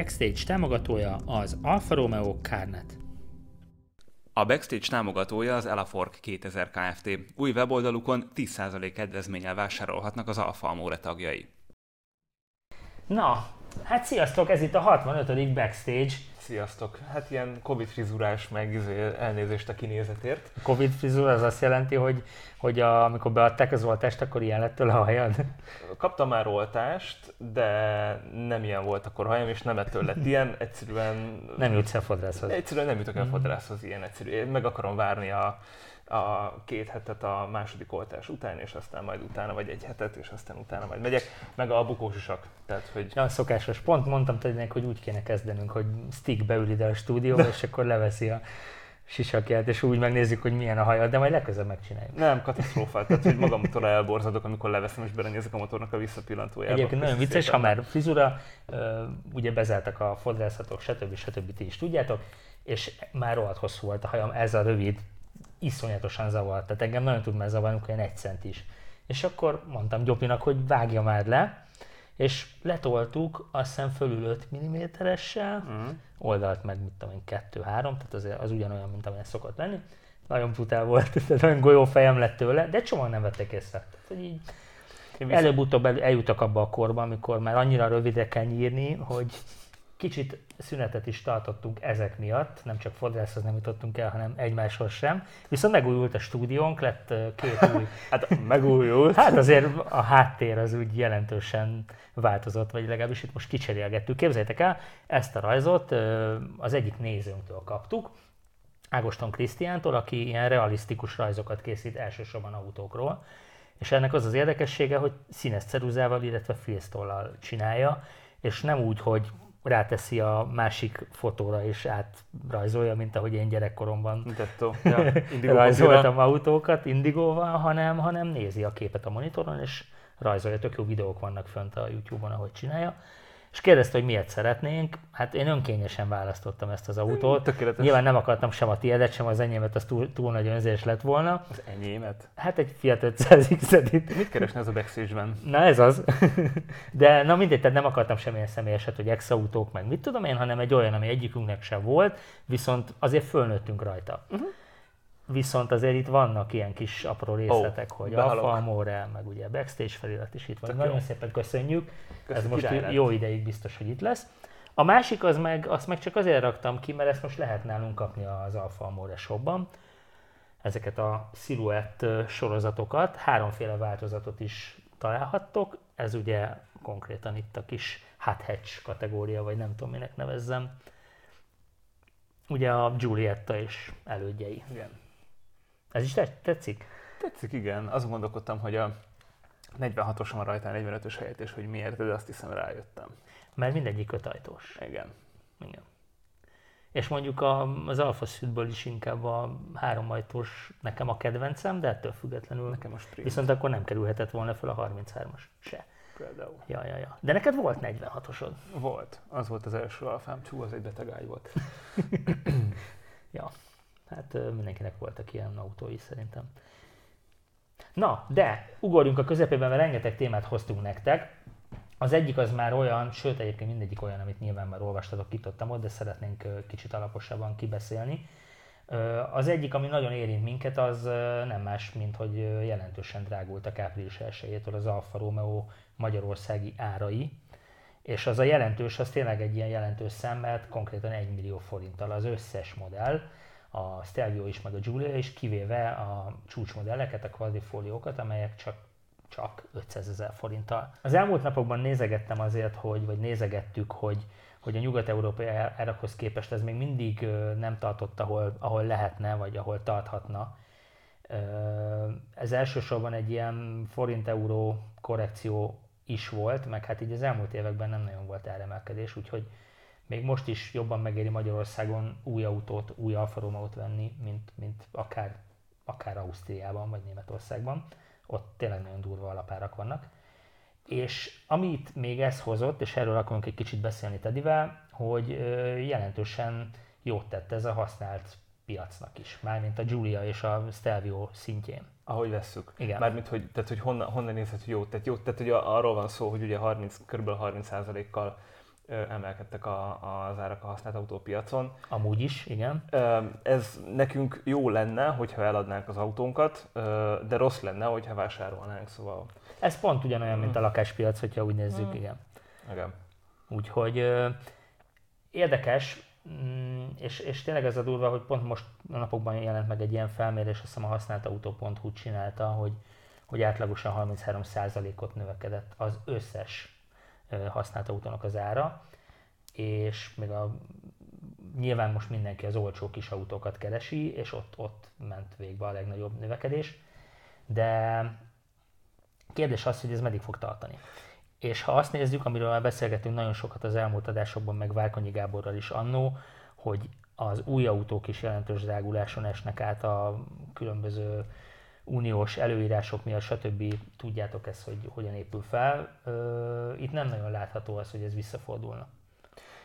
Backstage támogatója az Alfa Romeo Carnet. A Backstage támogatója az Elafork 2000 Kft. Új weboldalukon 10% kedvezménnyel vásárolhatnak az Alfa Amore tagjai. Na, hát sziasztok, ez itt a 65. Backstage. Sziasztok! Hát ilyen Covid frizurás, meg izé, elnézést a kinézetért. A Covid frizur az azt jelenti, hogy, hogy a, amikor beadták az oltást, akkor ilyen lett tőle a hajad? Kaptam már oltást, de nem ilyen volt akkor hajam, és nem ettől lett ilyen. Egyszerűen... Nem jutsz el fodrászhoz. Egyszerűen nem jutok el fodrászhoz ilyen egyszerű. Én meg akarom várni a, a két hetet a második oltás után, és aztán majd utána, vagy egy hetet, és aztán utána majd megyek, meg a bukósisak. Tehát, hogy... Ja, szokásos. Pont mondtam tényleg, hogy úgy kéne kezdenünk, hogy Stick beül ide a stúdióba, és akkor leveszi a sisakját, és úgy megnézzük, hogy milyen a hajad, de majd legközelebb megcsináljuk. Nem, katasztrófát, tehát hogy magamtól elborzadok, amikor leveszem és belenézek a motornak a visszapillantójába. Egyébként nagyon vicces, ha már frizura, ugye bezártak a fodrászatok, stb. stb. ti is tudjátok, és már rohadt hosszú volt a hajam, ez a rövid iszonyatosan zavart. Tehát engem nagyon tud már zavarni, amikor egy cent is. És akkor mondtam Gyopinak, hogy vágja már le, és letoltuk azt hiszem fölül 5 mm-essel, uh-huh. oldalt meg, mit tudom én, 2-3, tehát az, az ugyanolyan, mint amilyen szokott lenni. Nagyon brutál volt, tehát nagyon golyó fejem lett tőle, de csomóan nem vettek észre. Tehát, hogy így előbb-utóbb eljutok abba a korba, amikor már annyira rövidre kell nyírni, hogy Kicsit szünetet is tartottunk ezek miatt, nem csak fodrászhoz nem jutottunk el, hanem egymáshoz sem. Viszont megújult a stúdiónk, lett két új... hát megújult. Hát azért a háttér az úgy jelentősen változott, vagy legalábbis itt most kicserélgettük. Képzeljétek el, ezt a rajzot az egyik nézőnktől kaptuk, Ágoston Krisztiántól, aki ilyen realisztikus rajzokat készít elsősorban autókról. És ennek az az érdekessége, hogy színes ceruzával, illetve filztollal csinálja, és nem úgy, hogy ráteszi a másik fotóra és átrajzolja, mint ahogy én gyerekkoromban ja, rajzoltam autókat indigóval, hanem, hanem nézi a képet a monitoron, és rajzolja. Tök jó videók vannak fönt a YouTube-on, ahogy csinálja és kérdezte, hogy miért szeretnénk. Hát én önkényesen választottam ezt az autót. Tökéletes. Nyilván nem akartam sem a tiédet, sem az enyémet, az túl, túl nagy önzés lett volna. Az enyémet? Hát egy Fiat 500 x Mit keresne ez a backstage Na ez az. De na mindegy, tehát nem akartam semmilyen személyeset, hogy ex-autók, meg mit tudom én, hanem egy olyan, ami egyikünknek sem volt, viszont azért fölnőttünk rajta. Uh-huh viszont azért itt vannak ilyen kis apró részletek, oh, hogy behalok. Alfa meg ugye backstage felirat is itt van. Nagyon jó. szépen köszönjük. Köszönjük Ez most jó ideig biztos, hogy itt lesz. A másik az meg, azt meg csak azért raktam ki, mert ezt most lehet nálunk kapni az Alfa Amore shopban. Ezeket a Silhouette sorozatokat, háromféle változatot is találhattok. Ez ugye konkrétan itt a kis hot hatch kategória, vagy nem tudom minek nevezzem. Ugye a Giulietta és elődjei. Igen. Ez is tetszik? Tetszik, igen. Azt gondolkodtam, hogy a 46-os van rajta a 45-ös helyett, és hogy miért, de azt hiszem rájöttem. Mert mindegyik ötajtós. Igen. Igen. És mondjuk a, az Alfa Südből is inkább a háromajtós nekem a kedvencem, de ettől függetlenül nekem a sprint. viszont akkor nem kerülhetett volna fel a 33-as se. Például. Ja, ja, ja. De neked volt 46-osod? Volt. Az volt az első alfám. Csú, az egy betegágy volt. ja. Hát mindenkinek voltak ilyen autói szerintem. Na, de ugorjunk a közepében, mert rengeteg témát hoztunk nektek. Az egyik az már olyan, sőt egyébként mindegyik olyan, amit nyilván már olvastatok, kitottam ott, de szeretnénk kicsit alaposabban kibeszélni. Az egyik, ami nagyon érint minket, az nem más, mint hogy jelentősen drágultak április 1 az Alfa Romeo magyarországi árai, és az a jelentős, az tényleg egy ilyen jelentős szem, mert konkrétan 1 millió forinttal az összes modell, a Stelvio is, meg a Giulia is, kivéve a csúcsmodelleket, a quadrifóliókat, amelyek csak csak 500 ezer forinttal. Az elmúlt napokban nézegettem azért, hogy, vagy nézegettük, hogy, hogy a nyugat-európai árakhoz képest ez még mindig nem tartott, ahol, ahol lehetne, vagy ahol tarthatna. Ez elsősorban egy ilyen forint-euró korrekció is volt, meg hát így az elmúlt években nem nagyon volt áremelkedés, úgyhogy még most is jobban megéri Magyarországon új autót, új Alfa Romeo-t venni, mint, mint akár, akár Ausztriában vagy Németországban. Ott tényleg nagyon durva alapárak vannak. És amit még ez hozott, és erről akarunk egy kicsit beszélni Tedivel, hogy jelentősen jót tett ez a használt piacnak is, mármint a Giulia és a Stelvio szintjén. Ahogy vesszük. Igen. Mármint, hogy, tehát, hogy honnan, honnan nézhet, hogy jót tett. Jót tett, hogy arról van szó, hogy ugye 30, kb. 30%-kal ö, emelkedtek a, az árak a használt autópiacon. Amúgy is, igen. Ez nekünk jó lenne, hogyha eladnánk az autónkat, de rossz lenne, hogyha vásárolnánk, szóval Ez pont ugyanolyan, mint a lakáspiac, hogyha úgy nézzük, igen. igen. Úgyhogy érdekes, mm, és, és tényleg ez a durva, hogy pont most a napokban jelent meg egy ilyen felmérés, azt hiszem a használtautó.hu csinálta, hogy, hogy átlagosan 33%-ot növekedett az összes használt autónak az ára, és még a, nyilván most mindenki az olcsó kis autókat keresi, és ott, ott ment végbe a legnagyobb növekedés, de kérdés az, hogy ez meddig fog tartani. És ha azt nézzük, amiről már beszélgetünk nagyon sokat az elmúlt adásokban, meg Várkonyi Gáborral is annó, hogy az új autók is jelentős dráguláson esnek át a különböző uniós előírások miatt, stb. Tudjátok ezt, hogy hogyan épül fel. Itt nem nagyon látható az, hogy ez visszafordulna.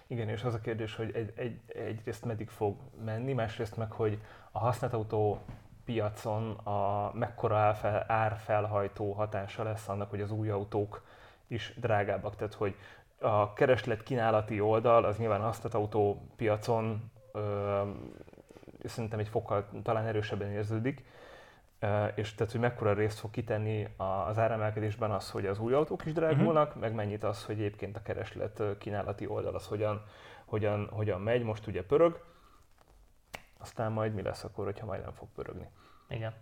Igen, és az a kérdés, hogy egy, egy, egyrészt meddig fog menni, másrészt meg, hogy a használt autó piacon a mekkora árfel, árfelhajtó hatása lesz annak, hogy az új autók is drágábbak. Tehát, hogy a kereslet kínálati oldal az nyilván a használt autó piacon ö, szerintem egy fokkal talán erősebben érződik, és tehát, hogy mekkora részt fog kitenni az áremelkedésben az, hogy az új autók is drágulnak, uh-huh. meg mennyit az, hogy egyébként a kereslet kínálati oldal az hogyan, hogyan, hogyan megy, most ugye pörög, aztán majd mi lesz akkor, hogyha majd nem fog pörögni. Igen.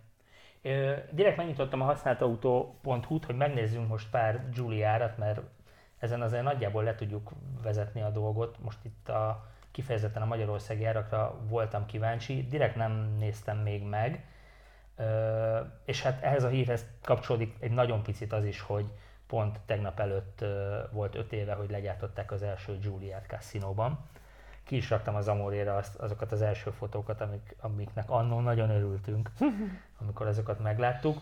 Ö, Direkt megnyitottam a használtautó.hu-t, hogy megnézzünk most pár Giuliárat, mert ezen azért nagyjából le tudjuk vezetni a dolgot. Most itt a kifejezetten a magyarországi árakra voltam kíváncsi, direkt nem néztem még meg, és hát ehhez a hírhez kapcsolódik egy nagyon picit az is, hogy pont tegnap előtt volt öt éve, hogy legyártották az első Giuliát Cassinóban. Ki is raktam az Amoréra azt, azokat az első fotókat, amik, amiknek annó nagyon örültünk, amikor azokat megláttuk.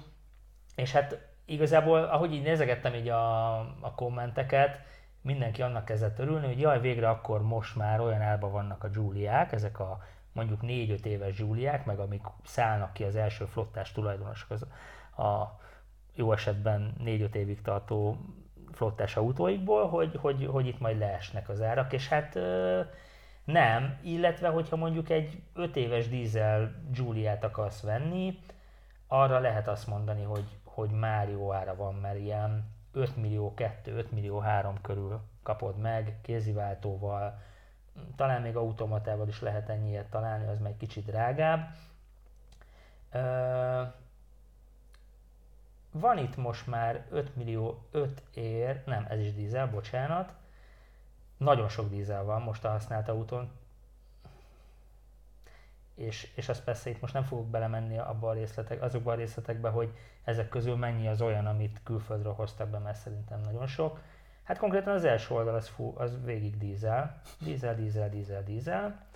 És hát igazából, ahogy így nézegettem így a, a kommenteket, mindenki annak kezdett örülni, hogy jaj, végre akkor most már olyan állban vannak a Giuliák, ezek a mondjuk 4-5 éves Giuliák, meg amik szállnak ki az első flottás tulajdonosok az, a jó esetben 4-5 évig tartó flottás autóikból, hogy, hogy, hogy itt majd leesnek az árak, és hát nem, illetve hogyha mondjuk egy 5 éves dízel Giuliát akarsz venni, arra lehet azt mondani, hogy, hogy már jó ára van, mert ilyen 5 millió 2, 5 millió 3 körül kapod meg, kéziváltóval, talán még automatával is lehet ennyiért találni, az meg kicsit drágább. Van itt most már 5 millió 5 ér, nem, ez is dízel, bocsánat. Nagyon sok dízel van most a használt autón. És, és azt persze itt most nem fogok belemenni abba a részletek, azokba a részletekbe, hogy ezek közül mennyi az olyan, amit külföldről hoztak be, mert szerintem nagyon sok. Hát konkrétan az első oldal az, fú, az végig dízel. Dízel, dízel, dízel, dízel.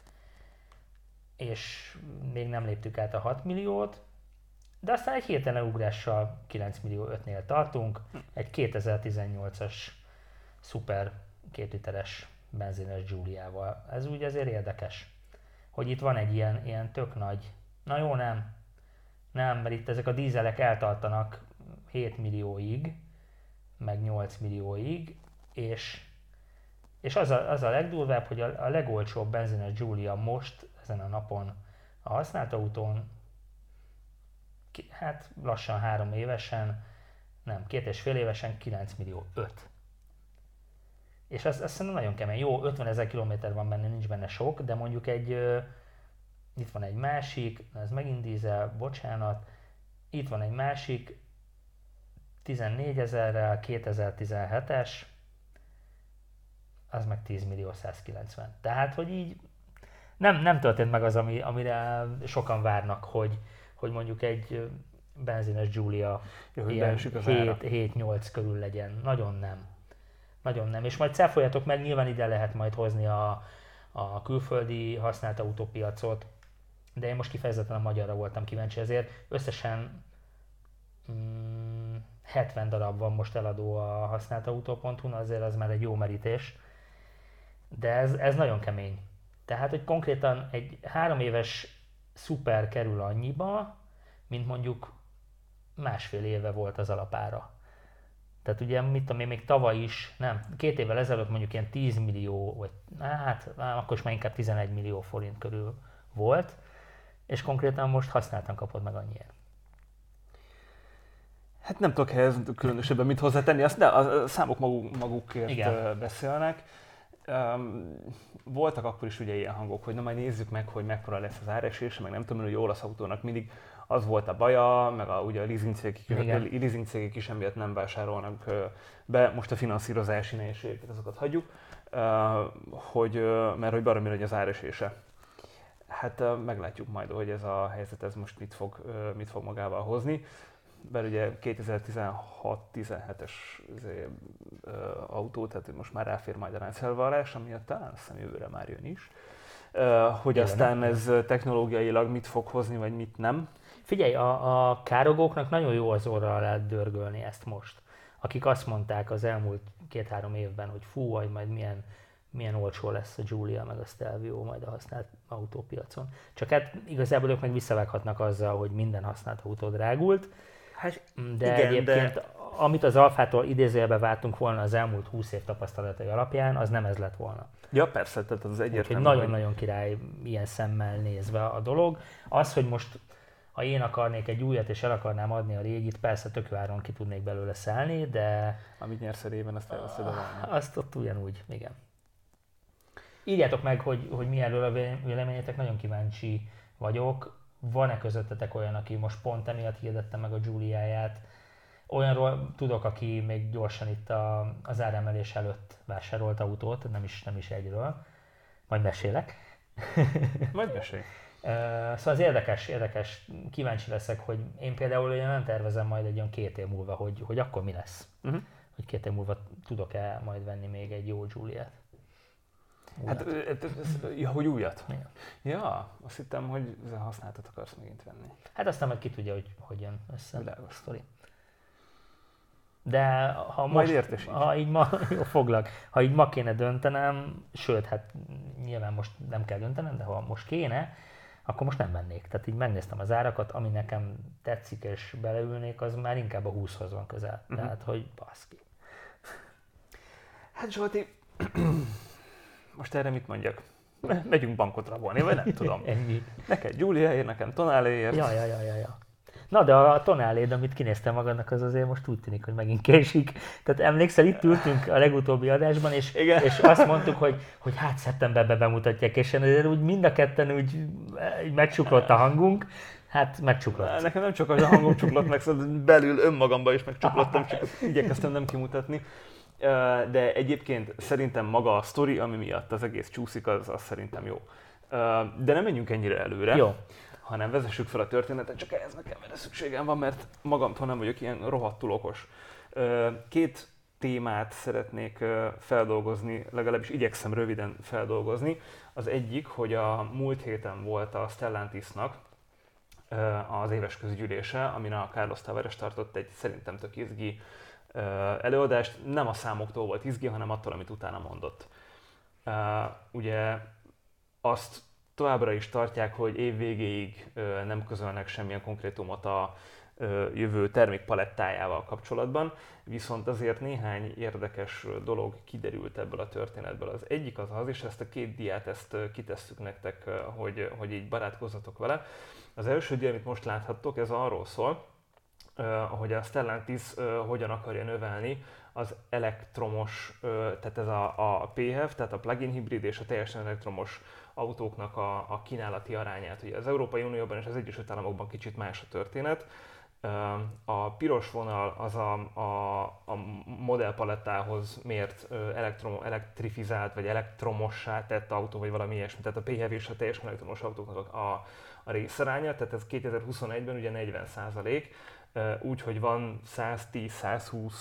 És még nem léptük át a 6 milliót. De aztán egy hirtelen ugrással 9 millió 5-nél tartunk. Egy 2018-as szuper két literes benzines Giuliával. Ez úgy azért érdekes, hogy itt van egy ilyen, ilyen tök nagy, na jó nem, nem, mert itt ezek a dízelek eltartanak 7 millióig, meg 8 millióig, és, és az, a, az a legdurvább, hogy a, a legolcsóbb benzines Giulia most, ezen a napon a használt autón, ki, hát lassan három évesen, nem, két és fél évesen 9 millió 5. És az, az szerintem nagyon kemény. Jó, 50 ezer kilométer van benne, nincs benne sok, de mondjuk egy, ö, itt van egy másik, ez megint dízel, bocsánat, itt van egy másik, 14 ezerrel, 2017-es, az meg 10 millió 190. Tehát, hogy így nem, nem történt meg az, ami, amire sokan várnak, hogy, hogy mondjuk egy benzines Giulia Jó, ilyen beesik az ára. 7-8 körül legyen. Nagyon nem. Nagyon nem. És majd cáfoljatok meg, nyilván ide lehet majd hozni a, a külföldi használt autópiacot, de én most kifejezetten a magyarra voltam kíváncsi, ezért összesen mm, 70 darab van most eladó a használt autó.hu, azért az már egy jó merítés. De ez, ez nagyon kemény. Tehát, hogy konkrétan egy három éves szuper kerül annyiba, mint mondjuk másfél éve volt az alapára. Tehát ugye, mit tudom én, még tavaly is, nem, két évvel ezelőtt mondjuk ilyen 10 millió, vagy hát akkor is már inkább 11 millió forint körül volt, és konkrétan most használtan kapod meg annyiért. Hát nem tudok ehhez különösebben mit hozzátenni, azt de a számok maguk, magukért Igen. beszélnek. Um, voltak akkor is ugye ilyen hangok, hogy na majd nézzük meg, hogy mekkora lesz az áresése, meg nem tudom, hogy olasz autónak mindig az volt a baja, meg a, ugye a leasing cégek, a leasing cégek is emiatt nem vásárolnak be, most a finanszírozási nehézségeket, azokat hagyjuk, hogy, mert hogy baromi nagy az áresése. Hát meglátjuk majd, hogy ez a helyzet ez most mit fog, mit fog magával hozni. Mert ugye 2016-17-es autó, tehát most már ráfér majd a rendszervallás, ami talán azt hiszem jövőre már jön is. Hogy aztán ez technológiailag mit fog hozni, vagy mit nem. Figyelj, a, a károgóknak nagyon jó az orra lehet dörgölni ezt most. Akik azt mondták az elmúlt két-három évben, hogy fú, vagy majd milyen, milyen olcsó lesz a Giulia meg a Stelvio majd a használt autópiacon. Csak hát igazából ők meg visszavághatnak azzal, hogy minden használt autó drágult. Hát, de igen, egyébként de... amit az Alfától idézőjelbe váltunk volna az elmúlt 20 év tapasztalatai alapján, az nem ez lett volna. Ja, persze, tehát az egyértelmű. Nagyon-nagyon király ilyen szemmel nézve a dolog. Az, hogy most ha én akarnék egy újat és el akarnám adni a régit, persze tök áron ki tudnék belőle szállni, de... Amit nyersz a réven, azt elveszed a Azt ott ugyanúgy, igen. Írjátok meg, hogy, hogy mi erről a véleményetek, nagyon kíváncsi vagyok. Van-e közöttetek olyan, aki most pont emiatt hirdette meg a Giuliáját? Olyanról tudok, aki még gyorsan itt a, az áremelés előtt vásárolt autót, nem is, nem is egyről. Majd mesélek. Majd mesélj. Szóval az érdekes, érdekes, kíváncsi leszek, hogy én például olyan nem tervezem majd egy olyan két év múlva, hogy, hogy akkor mi lesz. Uh-huh. Hogy két év múlva tudok-e majd venni még egy jó Juliet. Hát, ja, hogy újat? Igen. Ja, azt hittem, hogy használtat akarsz megint venni. Hát aztán majd ki tudja, hogy hogy jön össze Világos. a sztori. De ha Majd most, ha így ma, jó, foglak, ha így ma kéne döntenem, sőt, hát nyilván most nem kell döntenem, de ha most kéne, akkor most nem mennék. Tehát így megnéztem az árakat, ami nekem tetszik és beleülnék, az már inkább a 20-hoz van közel. Uh-huh. Tehát, hogy baszki. Hát Zsolti, most erre mit mondjak? Megyünk bankot rabolni, vagy nem tudom. Ennyi. Neked Giuliaért, nekem Tonáléért. Ja, ja, ja, ja, ja. Na de a tonáléd, amit kinéztem magadnak, az azért most úgy tűnik, hogy megint késik. Tehát emlékszel, itt ültünk a legutóbbi adásban, és, Igen. és azt mondtuk, hogy, hogy hát szeptemberben bemutatják, és azért úgy mind a ketten úgy, úgy megcsuklott a hangunk, Hát megcsuklott. Nekem nem csak a hangom csuklott meg, szóval belül önmagamban is megcsuklottam, csak igyekeztem nem kimutatni. De egyébként szerintem maga a sztori, ami miatt az egész csúszik, az, az szerintem jó. De nem menjünk ennyire előre. Jó hanem vezessük fel a történetet, csak ehhez nekem erre szükségem van, mert magamtól nem vagyok ilyen rohadtul okos. Két témát szeretnék feldolgozni, legalábbis igyekszem röviden feldolgozni. Az egyik, hogy a múlt héten volt a Stellantisnak az éves közgyűlése, amin a Carlos Tavares tartott egy szerintem tök izgi előadást. Nem a számoktól volt izgi, hanem attól, amit utána mondott. Ugye azt továbbra is tartják, hogy év végéig nem közölnek semmilyen konkrétumot a jövő termékpalettájával kapcsolatban, viszont azért néhány érdekes dolog kiderült ebből a történetből. Az egyik az az, és ezt a két diát ezt kitesszük nektek, hogy, hogy így barátkozzatok vele. Az első dia, amit most láthattok, ez arról szól, hogy a Stellantis hogyan akarja növelni az elektromos, tehát ez a, a PHEV, tehát a plug-in hibrid és a teljesen elektromos autóknak a, a kínálati arányát. Ugye az Európai Unióban és az Egyesült Államokban kicsit más a történet. A piros vonal az a, a, a modellpalettához mért elektrom, elektrifizált vagy elektromossá tett autó, vagy valami ilyesmi. Tehát a PHEV és a teljesen elektromos autóknak a, a részaránya, tehát ez 2021-ben ugye 40 százalék, úgy, hogy van 110-120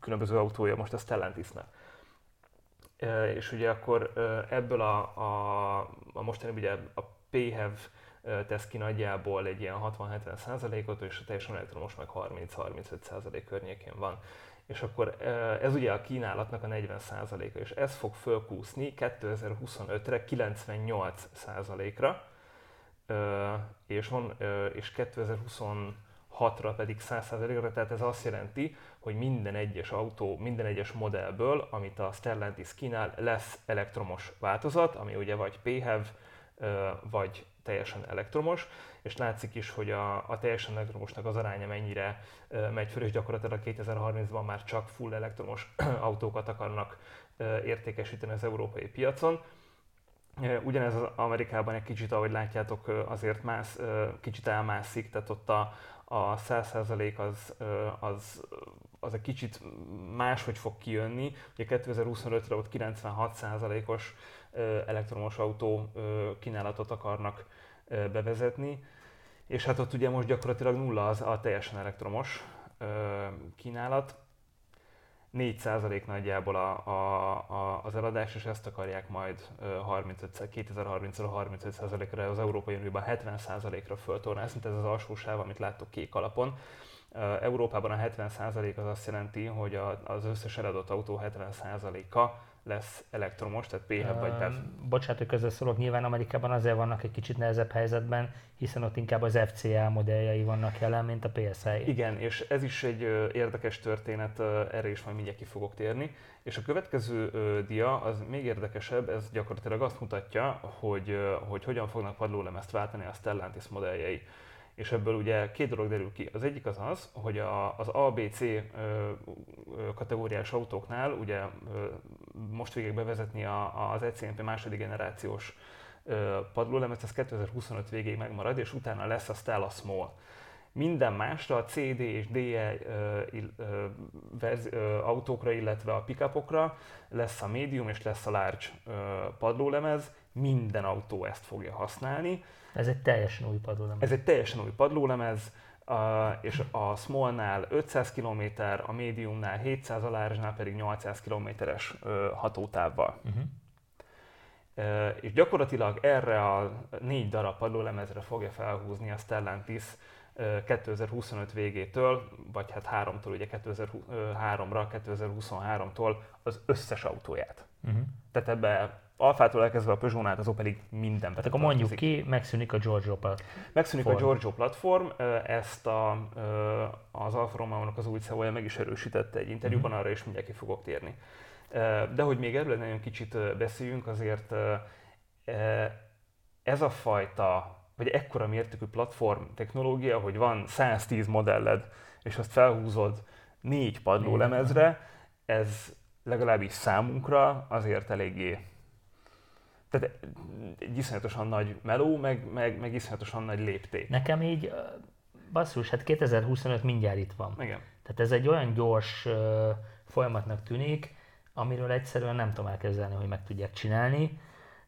különböző autója most a Stellantisnek és ugye akkor ebből a, a, a mostani ugye a PHEV tesz ki nagyjából egy ilyen 60-70 százalékot, és a teljesen elektromos meg 30-35 százalék környékén van. És akkor ez ugye a kínálatnak a 40 százaléka, és ez fog fölkúszni 2025-re 98 százalékra, és, van, és 2026 6-ra pedig 100%-ra, tehát ez azt jelenti, hogy minden egyes autó, minden egyes modellből, amit a Stellantis kínál, lesz elektromos változat, ami ugye vagy PHEV, vagy teljesen elektromos, és látszik is, hogy a, a teljesen elektromosnak az aránya mennyire megy föl, és gyakorlatilag 2030-ban már csak full elektromos autókat akarnak értékesíteni az európai piacon. Ugyanez az Amerikában egy kicsit, ahogy látjátok, azért más, kicsit elmászik, tehát ott a, a 100% az, az, az egy kicsit máshogy fog kijönni. Ugye 2025-re ott 96%-os elektromos autó kínálatot akarnak bevezetni, és hát ott ugye most gyakorlatilag nulla az a teljesen elektromos kínálat. 4% nagyjából a, a, a, az eladás, és ezt akarják majd 35, 2030-ra 35%-ra az Európai Unióban 70%-ra föltornázni, ez az alsó sáv, amit láttok kék alapon. Európában a 70% az azt jelenti, hogy az összes eladott autó 70%-a lesz elektromos, tehát PHEV vagy PEV. Bocsánat, hogy közösszólok, nyilván Amerikában azért vannak egy kicsit nehezebb helyzetben, hiszen ott inkább az FCA modelljei vannak jelen, mint a PSI. Igen, és ez is egy érdekes történet, erre is majd mindjárt ki fogok térni. És a következő dia az még érdekesebb, ez gyakorlatilag azt mutatja, hogy, hogy hogyan fognak padlólemezt váltani a Stellantis modelljei és ebből ugye két dolog derül ki. Az egyik az az, hogy a, az ABC kategóriás autóknál ugye most végig bevezetni a, az ECMP második generációs padlólemezt, ez 2025 végéig megmarad, és utána lesz a Stella Small. Minden másra, a CD és DE autókra, illetve a pickupokra lesz a medium és lesz a large padlólemez, minden autó ezt fogja használni. Ez egy teljesen új padlólemez. Ez egy teljesen új padlólemez, és a Smallnál 500 km, a Mediumnál 700, a large pedig 800 km-es hatótávval. Uh-huh. És gyakorlatilag erre a négy darab padlólemezre fogja felhúzni a Stellantis 2025 végétől, vagy hát 3-tól, ugye 2003-ra, 2023-tól az összes autóját. Uh-huh. Tehát ebbe Alfától elkezdve a Peugeot-nál az Opelig minden. Tehát akkor mondjuk ki, megszűnik a Giorgio platform. Megszűnik a Giorgio platform, ezt a, az Alfa romeo az új ceo meg is erősítette egy interjúban, uh-huh. arra is mindjárt ki fogok térni. De hogy még erről nagyon kicsit beszéljünk, azért ez a fajta, vagy ekkora mértékű platform technológia, hogy van 110 modelled, és azt felhúzod négy padlólemezre, ez legalábbis számunkra azért eléggé tehát egy iszonyatosan nagy meló, meg, meg, meg iszonyatosan nagy lépték. Nekem így, basszus, hát 2025 mindjárt itt van. Igen. Tehát ez egy olyan gyors uh, folyamatnak tűnik, amiről egyszerűen nem tudom elképzelni, hogy meg tudják csinálni.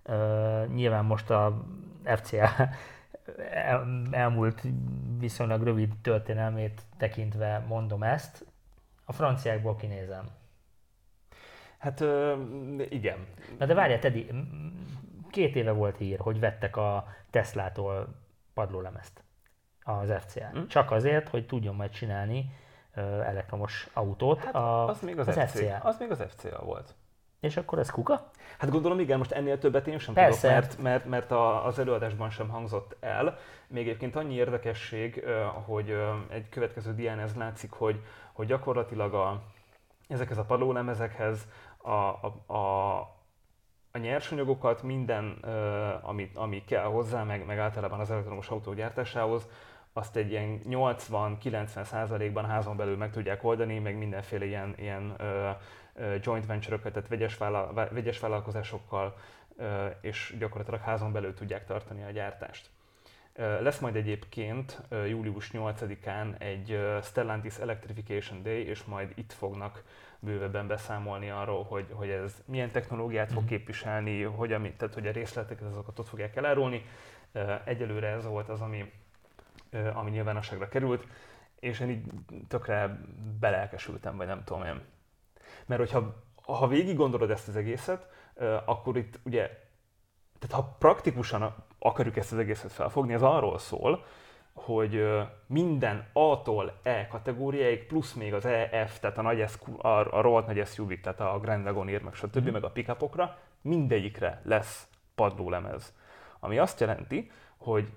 Uh, nyilván most a FCA el, elmúlt viszonylag rövid történelmét tekintve mondom ezt, a franciákból kinézem. Hát uh, igen. Na de várjál, Teddy, két éve volt hír, hogy vettek a Teslától padlólemezt az FCA. Hm? Csak azért, hogy tudjon majd csinálni elektromos autót hát a, az, még az, az FCA. FCA. Az még az FCA volt. És akkor ez kuka? Hát gondolom igen, most ennél többet én sem Persze. tudok, mert, mert, mert a, az előadásban sem hangzott el. Még egyébként annyi érdekesség, hogy egy következő dián ez látszik, hogy, hogy gyakorlatilag a, ezekhez a padlólemezekhez a, a, a, nyersanyagokat, minden, uh, ami, ami kell hozzá, meg, meg általában az elektromos autó gyártásához, azt egy ilyen 80-90 százalékban házon belül meg tudják oldani, meg mindenféle ilyen, ilyen joint venture-öket, tehát vegyes, vállal, vegyes vállalkozásokkal, és gyakorlatilag házon belül tudják tartani a gyártást. Lesz majd egyébként július 8-án egy Stellantis Electrification Day, és majd itt fognak bővebben beszámolni arról, hogy, hogy ez milyen technológiát fog mhm. képviselni, hogy, ami, tehát, hogy a részleteket azokat ott fogják elárulni. Egyelőre ez volt az, ami, ami nyilvánosságra került, és én így tökre belelkesültem, vagy nem tudom én. Mert hogyha ha végig gondolod ezt az egészet, akkor itt ugye, tehát ha praktikusan akarjuk ezt az egészet felfogni, ez arról szól, hogy minden A-tól E kategóriáig, plusz még az EF, tehát a, nagy SQ, a, a rohadt nagy suv tehát a Grand Wagoneer, meg stb., mm. meg a pickupokra, mindegyikre lesz padlólemez. Ami azt jelenti, hogy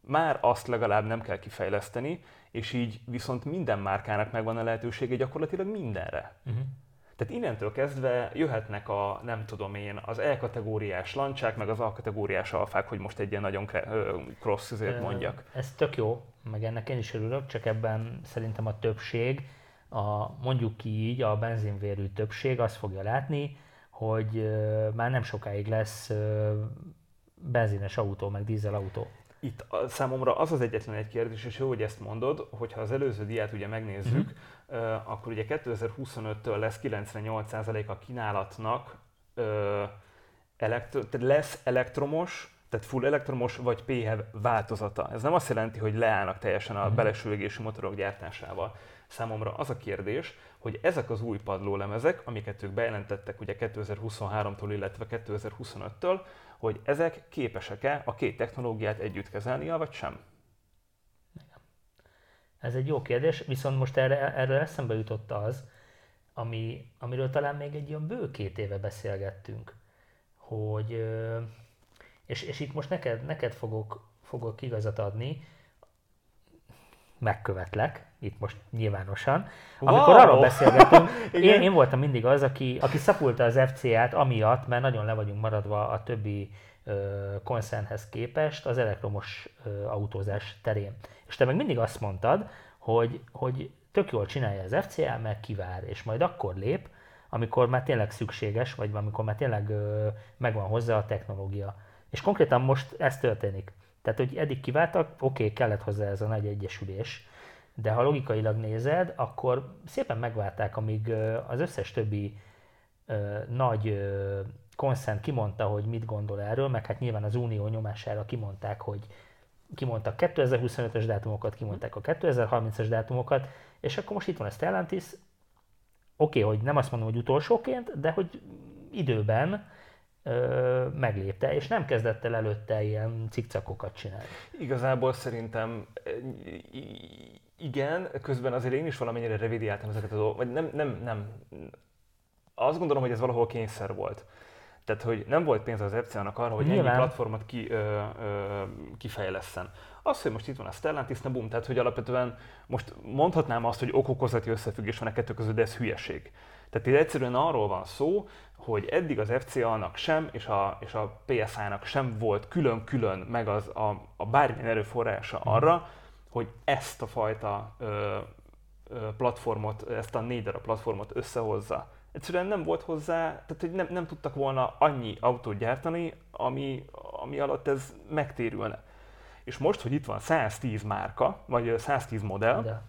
már azt legalább nem kell kifejleszteni, és így viszont minden márkának megvan a lehetősége gyakorlatilag mindenre. Uh-huh. Tehát innentől kezdve jöhetnek a, nem tudom én, az E-kategóriás lancsák, meg az A-kategóriás alfák, hogy most egy ilyen nagyon cross azért mondjak. Ez tök jó, meg ennek én is örülök, csak ebben szerintem a többség, a, mondjuk ki így, a benzinvérű többség azt fogja látni, hogy már nem sokáig lesz benzines autó, meg dízel autó. Itt a, számomra az az egyetlen egy kérdés, és jó, hogy ezt mondod, hogyha az előző diát ugye megnézzük, uh-huh. Akkor ugye 2025-től lesz 98% a kínálatnak elektro, tehát lesz elektromos, tehát full elektromos vagy PHEV változata. Ez nem azt jelenti, hogy leállnak teljesen a uh-huh. belesülgési motorok gyártásával. Számomra az a kérdés, hogy ezek az új padlólemezek, amiket ők bejelentettek ugye 2023-tól, illetve 2025-től, hogy ezek képesek-e a két technológiát együtt kezelni, vagy sem? Ez egy jó kérdés, viszont most erre, erre eszembe jutott az, ami, amiről talán még egy ilyen bő két éve beszélgettünk, hogy, és, és itt most neked, neked fogok, fogok igazat adni, megkövetlek, itt most nyilvánosan. Amikor wow. arról beszélgetünk, én, én voltam mindig az, aki, aki szapulta az FCA-t amiatt, mert nagyon le vagyunk maradva a többi konszernhez képest az elektromos ö, autózás terén. És te meg mindig azt mondtad, hogy, hogy tök jól csinálja az FCA, meg kivár, és majd akkor lép, amikor már tényleg szükséges, vagy amikor már tényleg ö, megvan hozzá a technológia. És konkrétan most ez történik. Tehát, hogy eddig kiváltak, oké, okay, kellett hozzá ez a nagy egyesülés, de ha logikailag nézed, akkor szépen megválták, amíg az összes többi ö, nagy ö, konszent kimondta, hogy mit gondol erről, meg hát nyilván az unió nyomására kimondták, hogy kimondtak 2025-ös dátumokat, kimondták a 2030-as dátumokat, és akkor most itt van a Stellantis, oké, okay, hogy nem azt mondom, hogy utolsóként, de hogy időben ö, meglépte, és nem kezdett el előtte ilyen cikcakokat csinálni. Igazából szerintem igen, közben azért én is valamennyire revidiáltam ezeket a dolgokat, vagy nem, nem, nem. Azt gondolom, hogy ez valahol kényszer volt. Tehát, hogy nem volt pénz az FCA-nak arra, hogy Nyilván. ennyi platformot ki, ö, ö, kifejleszten. Az, hogy most itt van a Stellantis, na bum, tehát hogy alapvetően most mondhatnám azt, hogy okokozati összefüggés van a kettő között, de ez hülyeség. Tehát itt egyszerűen arról van szó, hogy eddig az FCA-nak sem, és a, és a PSA-nak sem volt külön-külön meg az a, a bármilyen erőforrása mhm. arra, hogy ezt a fajta ö, ö, platformot, ezt a négy darab platformot összehozza. Egyszerűen nem volt hozzá, tehát hogy nem, nem tudtak volna annyi autót gyártani, ami, ami alatt ez megtérülne. És most, hogy itt van 110 márka, vagy 110 modell, De.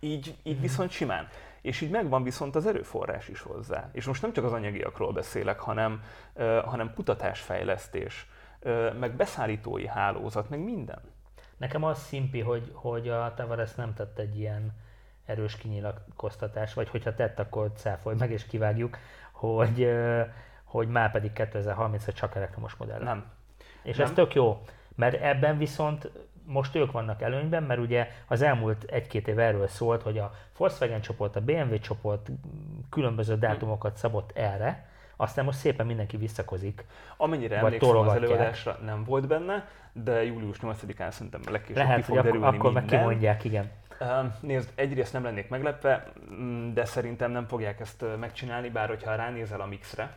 így, így mm viszont simán. És így megvan viszont az erőforrás is hozzá. És most nem csak az anyagiakról beszélek, hanem, hanem kutatásfejlesztés, meg beszállítói hálózat, meg minden. Nekem az szimpi, hogy, hogy a Tavares nem tett egy ilyen erős kinyilatkoztatás, vagy hogyha tett, akkor cáfolj meg és kivágjuk, hogy, hogy már pedig 2030-ra csak elektromos modell. Nem. És nem. ez tök jó, mert ebben viszont most ők vannak előnyben, mert ugye az elmúlt egy-két év erről szólt, hogy a Volkswagen csoport, a BMW csoport különböző dátumokat szabott erre, aztán most szépen mindenki visszakozik. Amennyire emlékszem az előadásra nem volt benne, de július 8-án szerintem legkésőbb Lehet, ki fog derülni akkor minden. meg kimondják, igen. Nézd, egyrészt nem lennék meglepve, mm, de szerintem nem fogják ezt megcsinálni, bár hogyha ránézel a mixre,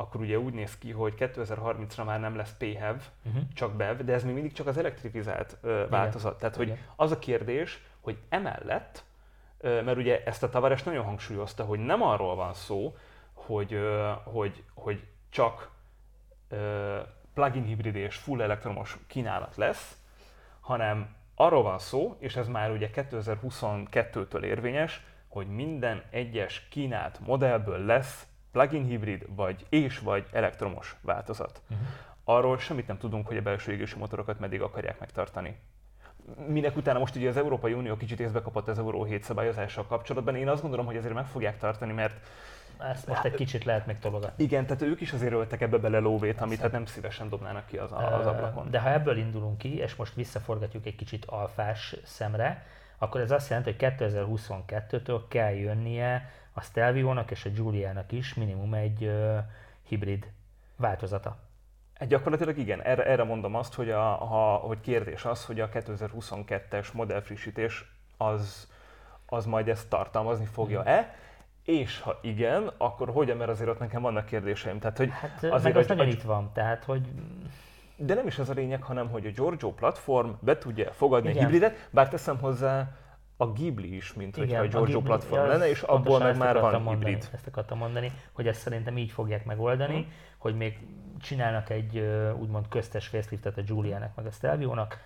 akkor ugye úgy néz ki, hogy 2030-ra már nem lesz PHEV, uh-huh. csak BEV, de ez még mindig csak az elektrifizált uh, változat. Tehát, hogy Igen. az a kérdés, hogy emellett, uh, mert ugye ezt a Tavares nagyon hangsúlyozta, hogy nem arról van szó, hogy, uh, hogy, hogy csak uh, plug-in hibrid és full elektromos kínálat lesz, hanem arról van szó, és ez már ugye 2022-től érvényes, hogy minden egyes kínált modellből lesz plug-in hibrid, vagy és vagy elektromos változat. Uh-huh. Arról semmit nem tudunk, hogy a belső égési motorokat meddig akarják megtartani. Minek utána most ugye az Európai Unió kicsit észbe kapott az Euró 7 szabályozással kapcsolatban. Én azt gondolom, hogy ezért meg fogják tartani, mert ezt most egy kicsit lehet még tologatni. Igen, tehát ők is azért öltek ebbe bele lóvét, amit hát nem szívesen dobnának ki az, az ablakon. De ha ebből indulunk ki, és most visszaforgatjuk egy kicsit alfás szemre, akkor ez azt jelenti, hogy 2022-től kell jönnie a Stelvio-nak és a Giuliának is minimum egy uh, hibrid változata. Gyakorlatilag igen, erre, erre mondom azt, hogy, a, ha, hogy kérdés az, hogy a 2022-es modellfrissítés az, az majd ezt tartalmazni fogja-e, és ha igen, akkor hogyan, mert azért ott nekem vannak kérdéseim. Tehát, hogy hát azért, meg az nagyon itt van, tehát hogy... De nem is az a lényeg, hanem hogy a Giorgio platform be tudja fogadni igen. a hibridet, bár teszem hozzá, a Ghibli is, mint Igen, hogyha egy Giorgio Ghibli, platform lenne, és abból meg már van mondani, hibrid. Ezt akartam mondani, hogy ezt szerintem így fogják megoldani, hmm. hogy még csinálnak egy úgymond köztes faceliftet a Juliának meg a Stelvio-nak,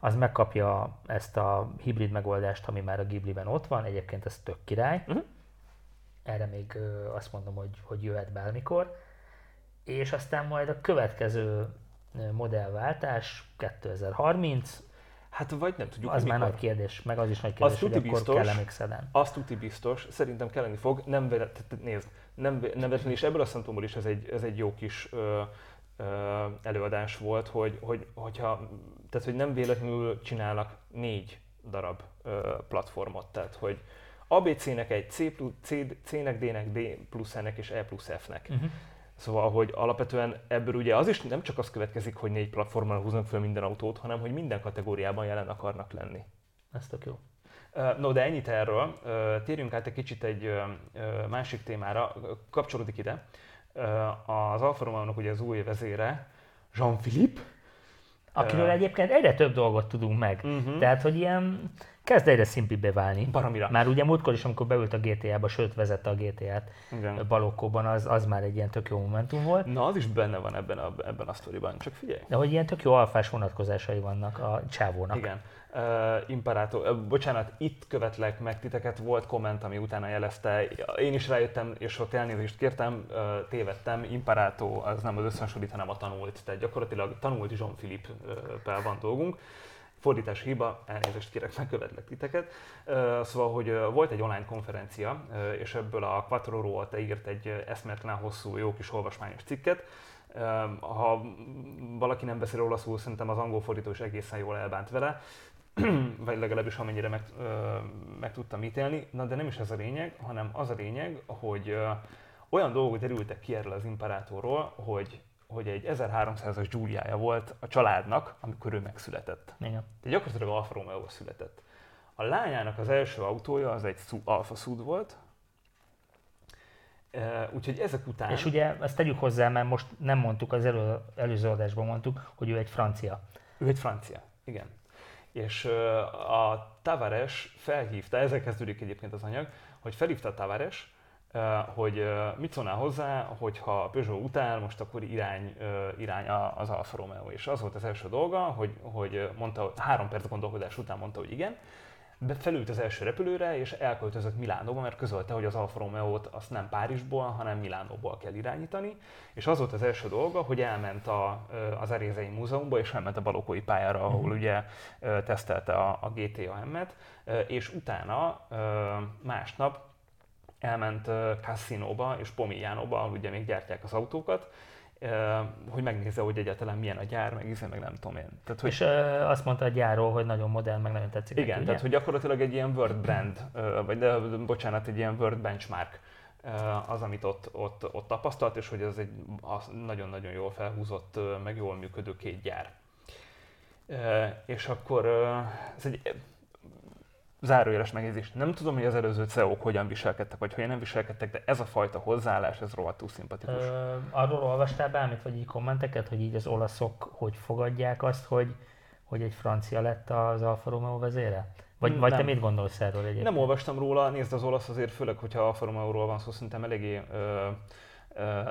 az megkapja ezt a hibrid megoldást, ami már a Ghibli-ben ott van, egyébként ez tök király. Uh-huh. Erre még azt mondom, hogy, hogy jöhet bármikor. És aztán majd a következő modellváltás 2030, Hát vagy nem tudjuk, Az már nagy kérdés, meg az is nagy kérdés, hogy biztos, akkor kell még szeden. Azt tuti biztos, szerintem kelleni fog, nem, nézd, nem, nem véletlenül, és ebből a szempontból is ez egy, ez egy jó kis ö, ö, előadás volt, hogy, hogy, hogyha, tehát, hogy nem véletlenül csinálnak négy darab ö, platformot, tehát hogy ABC-nek egy C, C, C-nek, D-nek, D plusz N-nek és E plusz F-nek. Uh-huh. Szóval, hogy alapvetően ebből ugye az is nem csak az következik, hogy négy platformon húznak föl minden autót, hanem hogy minden kategóriában jelen akarnak lenni. Ez tök jó. No, de ennyit erről. Térjünk át egy kicsit egy másik témára. Kapcsolódik ide. Az Alfa romeo ugye az új vezére, Jean-Philippe. Akiről egyébként egyre több dolgot tudunk meg. Uh-huh. Tehát, hogy ilyen kezd egyre szimpibbé válni. Baromira. Már ugye múltkor is, amikor beült a GTA-ba, sőt vezette a GTA-t Igen. Balokkóban, az, az már egy ilyen tök jó momentum volt. Na, az is benne van ebben a, ebben a sztoriban, csak figyelj. De hogy ilyen tök jó alfás vonatkozásai vannak a csávónak. Igen. Uh, Imperator, uh, bocsánat, itt követlek meg titeket, volt komment, ami utána jelezte, én is rájöttem, és ott elnézést kértem, uh, tévedtem, Imperator az nem az összehasonlít, hanem a tanult, tehát gyakorlatilag tanult Jean Philippe-pel van dolgunk fordítási hiba, elnézést kérek, megkövetlek titeket. Szóval, hogy volt egy online konferencia, és ebből a Quattro te írt egy eszmetlen hosszú, jó kis olvasmányos cikket. Ha valaki nem beszél olaszul, szerintem az angol fordító is egészen jól elbánt vele, vagy legalábbis amennyire meg, meg tudtam ítélni. Na de nem is ez a lényeg, hanem az a lényeg, hogy olyan dolgok derültek ki erről az imperátorról, hogy hogy egy 1300-as Giuliája volt a családnak, amikor ő megszületett. Igen. De gyakorlatilag Alfa romeo született. A lányának az első autója az egy Alfa Sud volt, úgyhogy ezek után... És ugye ezt tegyük hozzá, mert most nem mondtuk, az elő, előző adásban mondtuk, hogy ő egy francia. Ő egy francia, igen. És a Tavares felhívta, ezzel kezdődik egyébként az anyag, hogy felhívta a Tavares, hogy mit szólnál hozzá, hogyha Peugeot után most akkor irány, irány az Alfa Romeo. És az volt az első dolga, hogy, hogy mondta, három perc gondolkodás után mondta, hogy igen, felült az első repülőre, és elköltözött Milánóba, mert közölte, hogy az Alfa Romeo-t azt nem Párizsból, hanem Milánóból kell irányítani. És az volt az első dolga, hogy elment a, az Erézei Múzeumba, és elment a Balokói pályára, ahol uh-huh. ugye tesztelte a, a GTAM-et, és utána másnap elment Cassinóba és Pomiglianoba, ahol ugye még gyártják az autókat, hogy megnézze, hogy egyáltalán milyen a gyár, meg hiszen meg nem tudom én. Tehát, hogy... És uh, azt mondta a gyárról, hogy nagyon modern, meg nagyon tetszik. Igen, neki, tehát hogy gyakorlatilag egy ilyen Word brand, vagy de, bocsánat, egy ilyen Word benchmark az, amit ott, ott, ott tapasztalt, és hogy ez egy nagyon-nagyon jól felhúzott, meg jól működő két gyár. És akkor ez egy zárójeles megjegyzés. Nem tudom, hogy az előző CEO-k hogyan viselkedtek, vagy hogyan nem viselkedtek, de ez a fajta hozzáállás, ez rohadtul szimpatikus. Ö, arról olvastál bármit, vagy így kommenteket, hogy így az olaszok hogy fogadják azt, hogy, hogy egy francia lett az Alfa Romeo vezére? Vagy, vagy te mit gondolsz erről egyébként? Nem olvastam róla, nézd az olasz azért, főleg, hogyha Alfa Romeo-ról van szó, szerintem eléggé ö,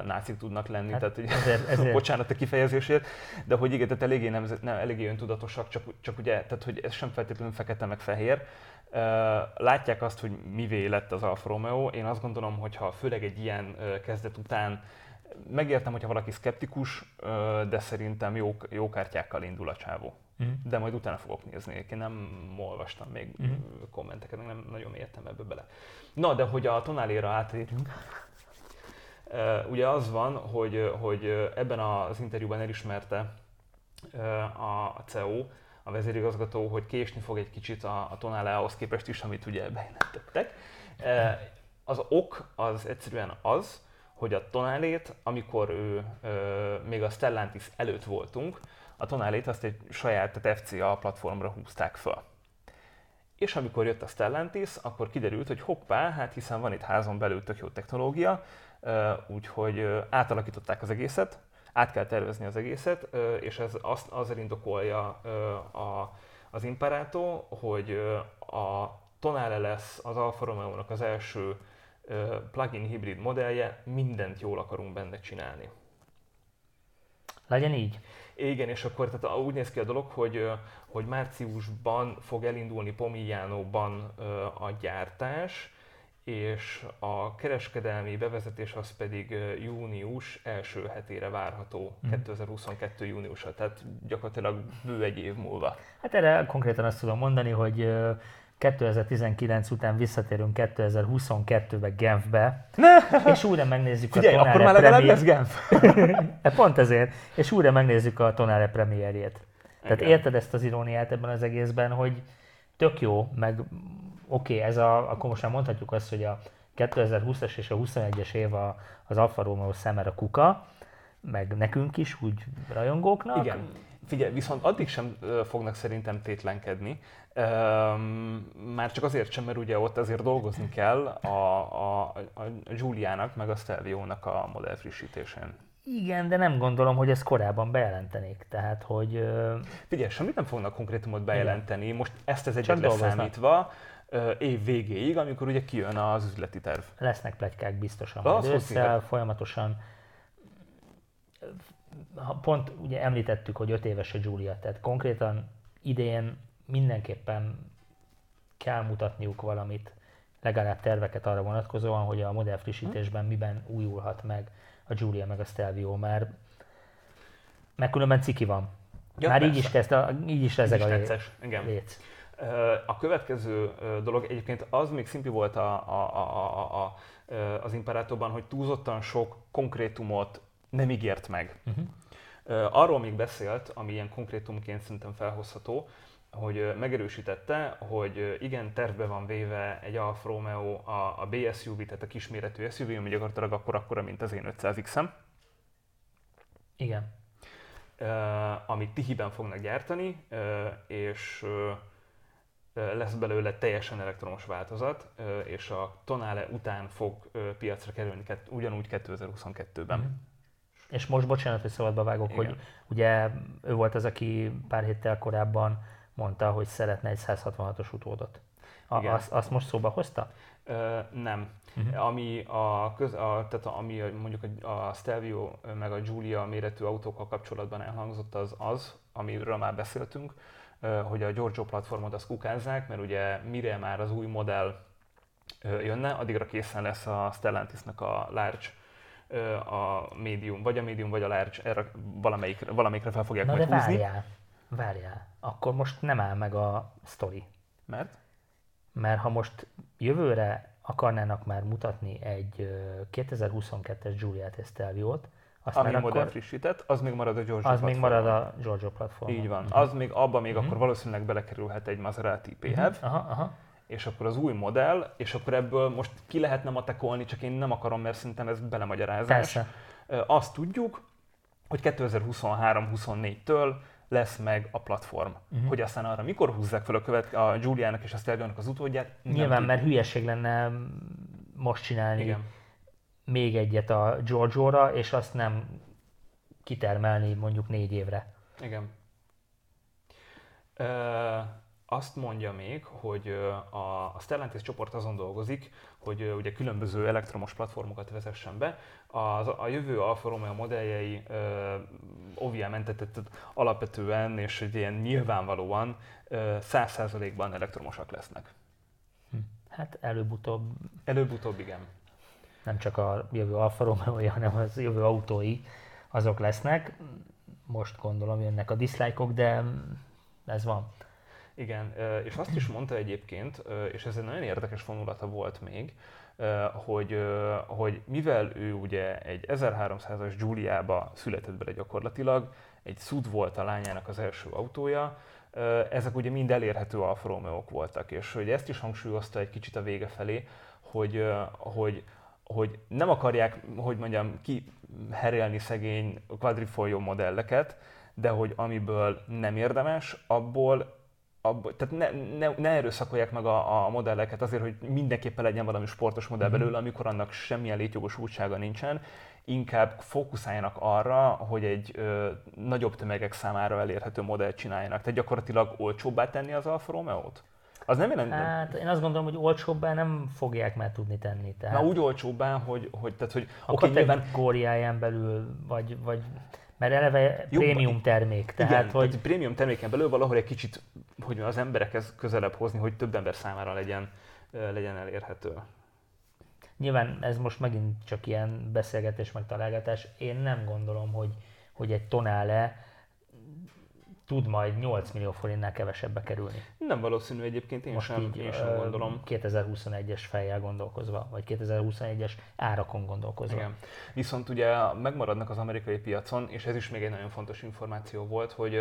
nácik tudnak lenni, hát tehát hogy, ezért, ezért. bocsánat a kifejezésért, de hogy igen, tehát eléggé, nem, nem, eléggé öntudatosak, csak, csak ugye, tehát hogy ez sem feltétlenül fekete meg fehér, látják azt, hogy mivé lett az Alfa Romeo. Én azt gondolom, hogy ha főleg egy ilyen kezdet után megértem, hogyha valaki szkeptikus, de szerintem jó, jó kártyákkal indul a csávó. Uh-huh. De majd utána fogok nézni. Én nem olvastam még uh-huh. kommenteket, nem nagyon értem ebbe bele. Na, de hogy a tonáléra átérjünk, ugye az van, hogy, hogy ebben az interjúban elismerte a CEO, a vezérigazgató, hogy késni fog egy kicsit a, a Tonale ahhoz képest is, amit ugye bejelentettek. Az ok az egyszerűen az, hogy a Tonalét, amikor ő, még a Stellantis előtt voltunk, a Tonalét azt egy saját, tehát FCA platformra húzták fel. És amikor jött a Stellantis, akkor kiderült, hogy hoppá, hát hiszen van itt házon belül tök jó technológia, úgyhogy átalakították az egészet, át kell tervezni az egészet, és ez azt, azért indokolja a, az Imperato, hogy a Tonale lesz az Alfa Romeo-nak az első plug-in hibrid modellje, mindent jól akarunk benne csinálni. Legyen így. Igen, és akkor tehát úgy néz ki a dolog, hogy, hogy márciusban fog elindulni Pomigliano-ban a gyártás, és a kereskedelmi bevezetés az pedig június első hetére várható, mm. 2022 júniusa, tehát gyakorlatilag bő egy év múlva. Hát erre konkrétan azt tudom mondani, hogy 2019 után visszatérünk 2022-be Genfbe, és újra megnézzük Figyelj, a Tonale akkor már legalább lesz Genf. Pont ezért, és újra megnézzük a Tonale premierjét. Tehát érted ezt az iróniát ebben az egészben, hogy tök jó, meg oké, okay, ez a, akkor most már mondhatjuk azt, hogy a 2020-as és a 21-es év a, az Alfa Romeo szemer a kuka, meg nekünk is, úgy rajongóknak. Igen. Figyelj, viszont addig sem fognak szerintem tétlenkedni, már csak azért sem, mert ugye ott azért dolgozni kell a, a, a Giuliának, meg a Stelvio-nak a modell frissítésén. Igen, de nem gondolom, hogy ezt korábban bejelentenék. Tehát, hogy... Figyelj, semmit nem fognak konkrétumot bejelenteni. Igen. Most ezt ez egyet leszámítva, év végéig, amikor ugye kijön az üzleti terv. Lesznek plegykák biztosan majd ősszel, folyamatosan. Pont ugye említettük, hogy öt éves a Julia, tehát konkrétan idén mindenképpen kell mutatniuk valamit, legalább terveket arra vonatkozóan, hogy a modell frissítésben miben újulhat meg a Julia meg a Stelvio, mert mert különben ciki van. Ja, Már persze. így is kezd, így is ezek a léc. A következő dolog egyébként az még szimpi volt a, a, a, a, az Imperátorban, hogy túlzottan sok konkrétumot nem ígért meg. Uh-huh. Arról még beszélt, ami ilyen konkrétumként szerintem felhozható, hogy megerősítette, hogy igen, tervbe van véve egy Alfa Romeo a, a BSUV, tehát a kisméretű SUV, ami gyakorlatilag akkor akkora, mint az én 500X-em. Igen. Uh, amit Tihiben fognak gyártani, uh, és uh, lesz belőle teljesen elektromos változat, és a Tonale után fog piacra kerülni ugyanúgy 2022-ben. Mm. És most bocsánat, hogy szabadba vágok, Igen. hogy ugye ő volt az, aki pár héttel korábban mondta, hogy szeretne egy 166-os utódot. A, Igen. azt, azt most szóba hozta? Ö, nem. Uh-huh. Ami, a, köz, a, tehát ami mondjuk a, a Stelvio meg a Giulia méretű autókkal kapcsolatban elhangzott, az az, amiről már beszéltünk, hogy a Giorgio platformot azt kukázzák, mert ugye mire már az új modell jönne, addigra készen lesz a Stellantisnak a large a medium, vagy a medium, vagy a large, erre valamelyik, valamelyikre fel fogják Na majd de húzni. várjál, várjál, akkor most nem áll meg a sztori. Mert? Mert ha most jövőre akarnának már mutatni egy 2022-es Giuliát Estelviót, azt Ami modell akkor, frissített, az még marad a Giorgio Az még marad a Giorgio platform. Így van. Uh-huh. Az még, abba még uh-huh. akkor valószínűleg belekerülhet egy Maserati PHEV, uh-huh. aha, aha. és akkor az új modell, és akkor ebből most ki lehetne matekolni, csak én nem akarom, mert szerintem ez belemagyarázás. Persze. Azt tudjuk, hogy 2023-24-től lesz meg a platform. Uh-huh. Hogy aztán arra mikor húzzák fel a, követ, a Giuliának és a Stelvio-nak az utódját, Nyilván, mert hülyeség lenne most csinálni. Igen még egyet a Giorgio-ra, és azt nem kitermelni mondjuk négy évre. Igen. Ö, azt mondja még, hogy a, Stellantis csoport azon dolgozik, hogy ugye különböző elektromos platformokat vezessen be. Az, a jövő Alfa Romeo modelljei OVM-mentetett alapvetően és ilyen nyilvánvalóan száz százalékban elektromosak lesznek. Hm. Hát előbb-utóbb. Előbb-utóbb igen nem csak a jövő Alfa romeo hanem az jövő autói azok lesznek. Most gondolom jönnek a diszlájkok, de ez van. Igen, és azt is mondta egyébként, és ez egy nagyon érdekes vonulata volt még, hogy, hogy mivel ő ugye egy 1300-as Giuliába született bele gyakorlatilag, egy Sud volt a lányának az első autója, ezek ugye mind elérhető Alfa romeo voltak, és hogy ezt is hangsúlyozta egy kicsit a vége felé, hogy, hogy hogy nem akarják, hogy mondjam, kiherélni szegény quadrifoglio modelleket, de hogy amiből nem érdemes, abból abból, tehát ne, ne, ne erőszakolják meg a, a modelleket azért, hogy mindenképpen legyen valami sportos modell mm-hmm. belőle, amikor annak semmilyen létjogosultsága nincsen, inkább fókuszáljanak arra, hogy egy ö, nagyobb tömegek számára elérhető modellt csináljanak. Tehát gyakorlatilag olcsóbbá tenni az Alfa Romeo-t? Az nem jelent? Hát én azt gondolom, hogy olcsóbbá nem fogják már tudni tenni. Tehát... Na úgy olcsóbbá, hogy, hogy, tehát, hogy a okay, kategóriáján belül, vagy, vagy mert eleve Jó, prémium termék. Tehát, igen, hogy... tehát prémium terméken belül valahol egy kicsit, hogy az emberekhez közelebb hozni, hogy több ember számára legyen, legyen elérhető. Nyilván ez most megint csak ilyen beszélgetés, meg találgatás. Én nem gondolom, hogy, hogy egy tonále tud majd 8 millió forintnál kevesebbe kerülni. Nem valószínű egyébként, én, Most sem, így, én sem gondolom. 2021-es fejjel gondolkozva, vagy 2021-es árakon gondolkozva. Igen. Viszont ugye megmaradnak az amerikai piacon, és ez is még egy nagyon fontos információ volt, hogy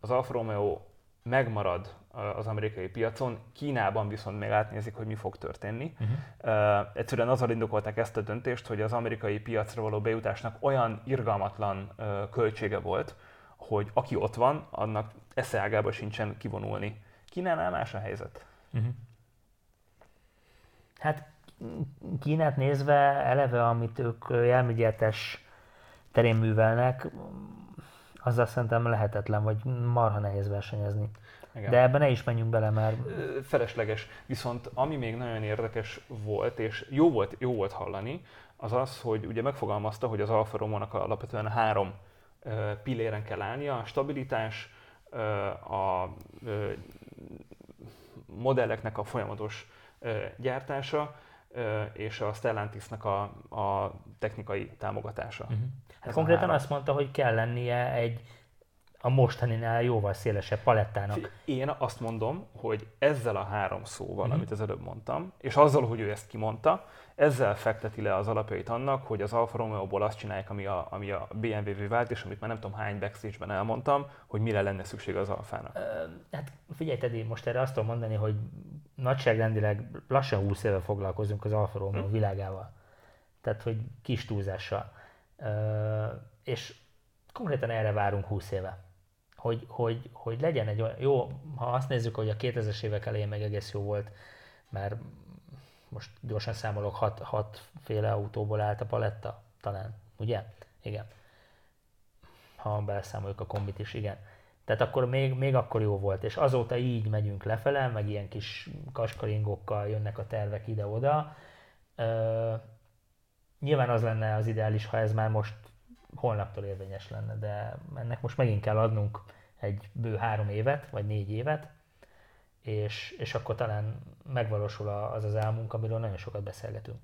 az Alfa Romeo megmarad az amerikai piacon, Kínában viszont még átnézik, hogy mi fog történni. Uh-huh. Uh, egyszerűen azzal indokolták ezt a döntést, hogy az amerikai piacra való bejutásnak olyan irgalmatlan uh, költsége volt, hogy aki ott van, annak eszeágába sincsen kivonulni. Kínánál más a helyzet. Uh-huh. Hát Kínát nézve eleve, amit ők jelműgyártás terén művelnek, azzal szerintem lehetetlen, vagy marha nehéz versenyezni. Igen. De ebben ne is menjünk bele, mert... Felesleges. Viszont ami még nagyon érdekes volt, és jó volt, jó volt hallani, az az, hogy ugye megfogalmazta, hogy az Alfa Romeo-nak alapvetően három pilléren kell állnia, a stabilitás, a modelleknek a folyamatos gyártása, és a Stellantisnak a, a technikai támogatása. Uh-huh. Hát konkrétan azt mondta, hogy kell lennie egy a mostaninál jóval szélesebb palettának. Én azt mondom, hogy ezzel a három szóval, uh-huh. amit az előbb mondtam, és azzal, hogy ő ezt kimondta, ezzel fekteti le az alapjait annak, hogy az Alfa Romeo-ból azt csinálják, ami a, ami a BMW vált, és amit már nem tudom hány backstage-ben elmondtam, hogy mire lenne szükség az Alfának. hát figyelj, Teddy, most erre azt tudom mondani, hogy nagyságrendileg lassan 20 éve foglalkozunk az Alfa Romeo hmm. világával. Tehát, hogy kis túlzással. és konkrétan erre várunk 20 éve. Hogy, hogy, hogy legyen egy olyan, jó, ha azt nézzük, hogy a 2000-es évek elején meg egész jó volt, mert most gyorsan számolok, hat, hat féle autóból állt a paletta, talán, ugye? Igen. Ha beleszámoljuk a kombit is, igen. Tehát akkor még, még akkor jó volt, és azóta így megyünk lefele, meg ilyen kis kaskaringokkal jönnek a tervek ide-oda. Ö, nyilván az lenne az ideális, ha ez már most holnaptól érvényes lenne, de ennek most megint kell adnunk egy bő három évet, vagy négy évet, és, és akkor talán megvalósul az az álmunk, amiről nagyon sokat beszélgetünk.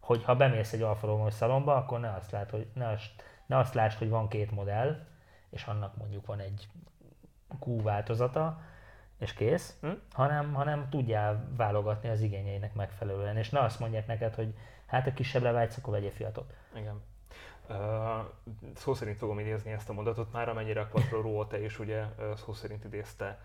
Hogy ha bemész egy Alfa Romeo szalomba, akkor ne azt, lát, hogy, ne, azt, ne azt lásd, hogy van két modell, és annak mondjuk van egy Q változata, és kész, hm? hanem, hanem tudjál válogatni az igényeinek megfelelően, és ne azt mondják neked, hogy hát a kisebbre vágysz, akkor vegyél fiatot. Igen. Szó szerint fogom idézni ezt a mondatot, már amennyire a Quattro Ruote is ugye szó szerint idézte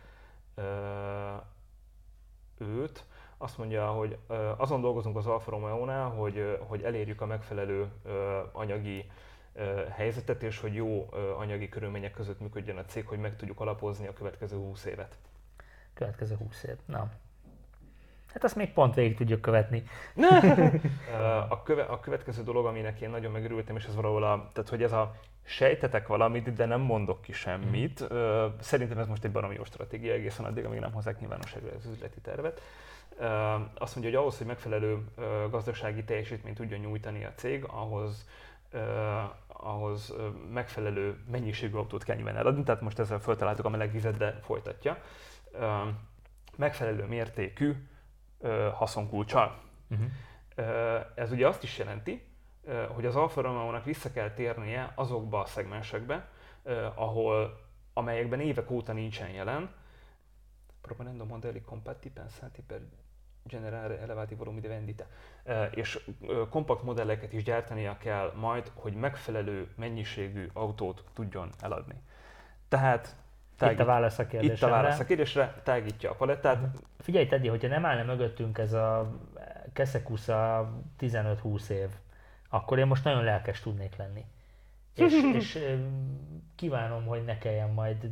őt, azt mondja, hogy azon dolgozunk az Alfa Romeo-nál, hogy, hogy elérjük a megfelelő anyagi helyzetet, és hogy jó anyagi körülmények között működjön a cég, hogy meg tudjuk alapozni a következő 20 évet. Következő 20 év, na. Hát azt még pont végig tudjuk követni. a, köve, a következő dolog, aminek én nagyon megörültem, és ez valahol a, tehát hogy ez a sejtetek valamit, de nem mondok ki semmit. Mm. Szerintem ez most egy baromi jó stratégia egészen addig, amíg nem hozzák nyilvánosságra az üzleti tervet. Azt mondja, hogy ahhoz, hogy megfelelő gazdasági teljesítményt tudjon nyújtani a cég, ahhoz ahhoz megfelelő mennyiségű autót kell nyilván eladni, tehát most ezzel föltaláltuk a meleg vizet, de folytatja. Megfelelő mértékű haszonkulcsal. Uh-huh. Ez ugye azt is jelenti, hogy az Alfa Romeo-nak vissza kell térnie azokba a szegmensekbe, ahol, amelyekben évek óta nincsen jelen, proponendo modelli compatti pensati per generare elevati volumi di vendita. És kompakt modelleket is gyártania kell majd, hogy megfelelő mennyiségű autót tudjon eladni. Tehát Tágít, itt a válasz a kérdésre. Itt a válasz a kérdésre, tágítja a palettát. Figyelj Teddy, hogyha nem állna mögöttünk ez a keszekusza 15-20 év, akkor én most nagyon lelkes tudnék lenni. És, és kívánom, hogy ne kelljen majd